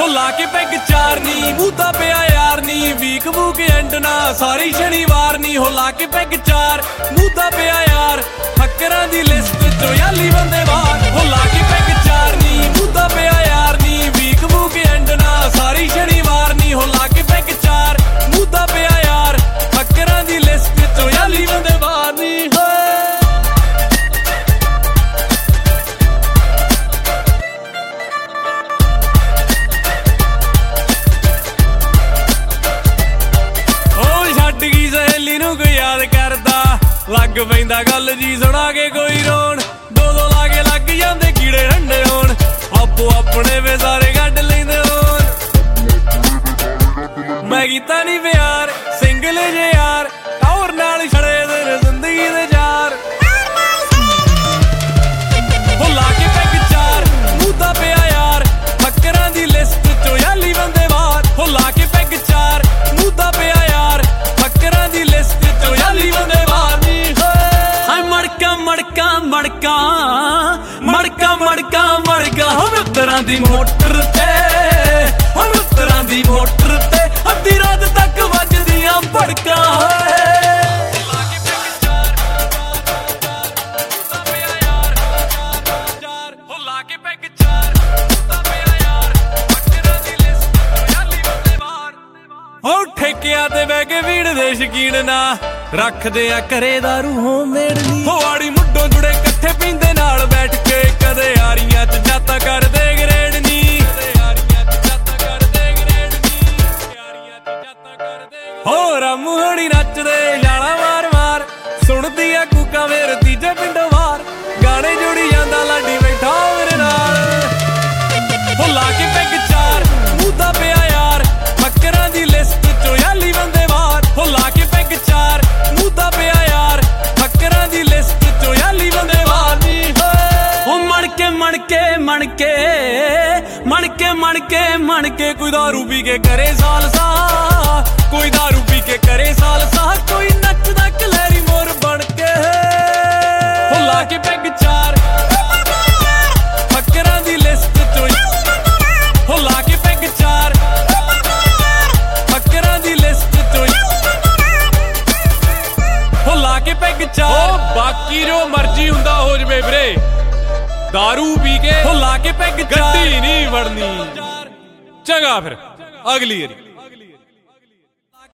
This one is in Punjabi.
ਹੋ ਲਾ ਕੇ ਪੈਗ ਚਾਰ ਨੀ ਮੂਦਾ ਪਿਆ ਯਾਰ ਨੀ ਵੀਕ ਵੂਕ ਐਂਡ ਨਾ, ਸਾਰੀ ਸ਼ਨੀਵਾਰ ਨੀ। ਹੋ ਲਾ ਕੇ ਪੈਗ ਚਾਰ ਮੂਦਾ ਪਿਆ ਯਾਰ ਫੱਕਰਾਂ ਦੀ ਲਿਸਟ ਚੋਂ ਯਾਲੀ ਬੰਦੇ ਗਈ ਸਹੇਲੀ ਨੂੰ ਕੋਈ ਯਾਦ ਕਰਦਾ। ਲੱਗ ਪੈਂਦਾ ਗੱਲ ਜੀ, ਸੁਣਾ ਕੇ ਕੋਈ ਰੋਣ। ਦੋ ਦੋ ਲਾ ਕੇ ਲੱਗ ਜਾਂਦੇ ਕੀੜੇ ਹੰਡੇ ਹੋਣ। ਆਪੋ ਆਪਣੇ ਵੇ ਮੜਕਾ ਮੜਕਾ ਮੜਕਾ ਮੜਕਾ ਮੜਕਾ ਮੜਕਾ ਹੋ ਮਿੱਤਰਾਂ ਦੀ ਮੋਟਰ ਤੇ ਹੋ ਮਿੱਤਰਾਂ ਦੀ ਮੋਟਰ ਤੇ ਅੱਧੀ ਰਾਤ ਤੱਕ ਵੱਜਦੀਆਂ ਭੜਕਾਂ ਹੋਏ ਲਾ ਕੇ ਪੈਗ ਚਾਰ ਮੂਦਾ ਪਿਆ ਯਾਰ ਚਾਰ ਹੋ ਲਾ ਕੇ ਪੈਗ ਚਾਰ ਤਾਂ ਪਿਆ ਯਾਰ ਫੱਕਰਾਂ ਦੀ ਲਿਸਟ ਯਾਲੀ ਬੰਦੇ ਬਾਹਰ ਹੋ ਠੇਕਿਆਂ ਤੇ ਬਹਿ ਕੇ ਵੀੜ ਦੇ ਸ਼ਕੀਨ ਨਾ ਰੱਖਦੇ ਆ ਘਰੇ ਦਾਰੂ ਹੋ ਮੇੜਨੀ ਨੱਚਦੇ ਜਾਲਾ ਮਾਰ ਮਾਰ। ਸੁਣਦੀ ਆ ਕੂਕਾ ਮੇਰ ਤੀਜੇ ਪਿੰਡੋਂ ਬਾਹਰ ਗਾਣੇ ਜੋੜੀ ਜਾਂਦਾ ਲਾਡੀ ਬੈਠਾ ਮੇਰੇ ਨਾਲ। ਹੋ ਲਾ ਕੇ ਪੈਗ ਚਾਰ ਮੂਦਾ ਪਿਆ ਯਾਰ। ਫੱਕਰਾਂ ਦੀ ਲਿਸਟ ਚੋਂ ਯਾਲੀ ਬੰਦੇ ਬਾਹਰ ਹੋ ਲਾ ਕੇ ਪੈਗ ਚਾਰ ਮੂਦਾ ਪਿਆ ਯਾਰ। ਫੱਕਰਾਂ ਦੀ ਲਿਸਟ ਚੋਂ ਯਾਲੀ ਬੰਦੇ ਬਾਹਰ ਨਹੀਂ ਹੋਏ ਹੋ ਮਣ ਕੇ ਮਣ ਕੇ ਮਣ ਕੇ ਮਣ ਕੇ ਮਣ ਕੇ ਮਣ ਕੇ। ਕੋਈ ਦਾਰੂ ਪੀ ਕੇ ਕਰੇ ਸਾਲਸਾ, ਕੋਈ ਦਾਰੂ ਪੀ ਕੇ ਕਰੇ ਲਾ ਕੇ ਪੈਗ ਚਾਰ। ਉਹ ਬਾਕੀ ਜੋ ਮਰਜ਼ੀ ਹੁੰਦਾ ਹੋ ਜਵੇ ਵੀਰੇ। दारू ਪੀ ਕੇ ਹੋ ਲਾ ਕੇ ਪੈਗ ਚਾਰ। ਗੱਡੀ ਨਹੀਂ ਵੜਨੀ। ਚੰਗਾ ਫਿਰ ਅਗਲੀ ਵਾਰੀ।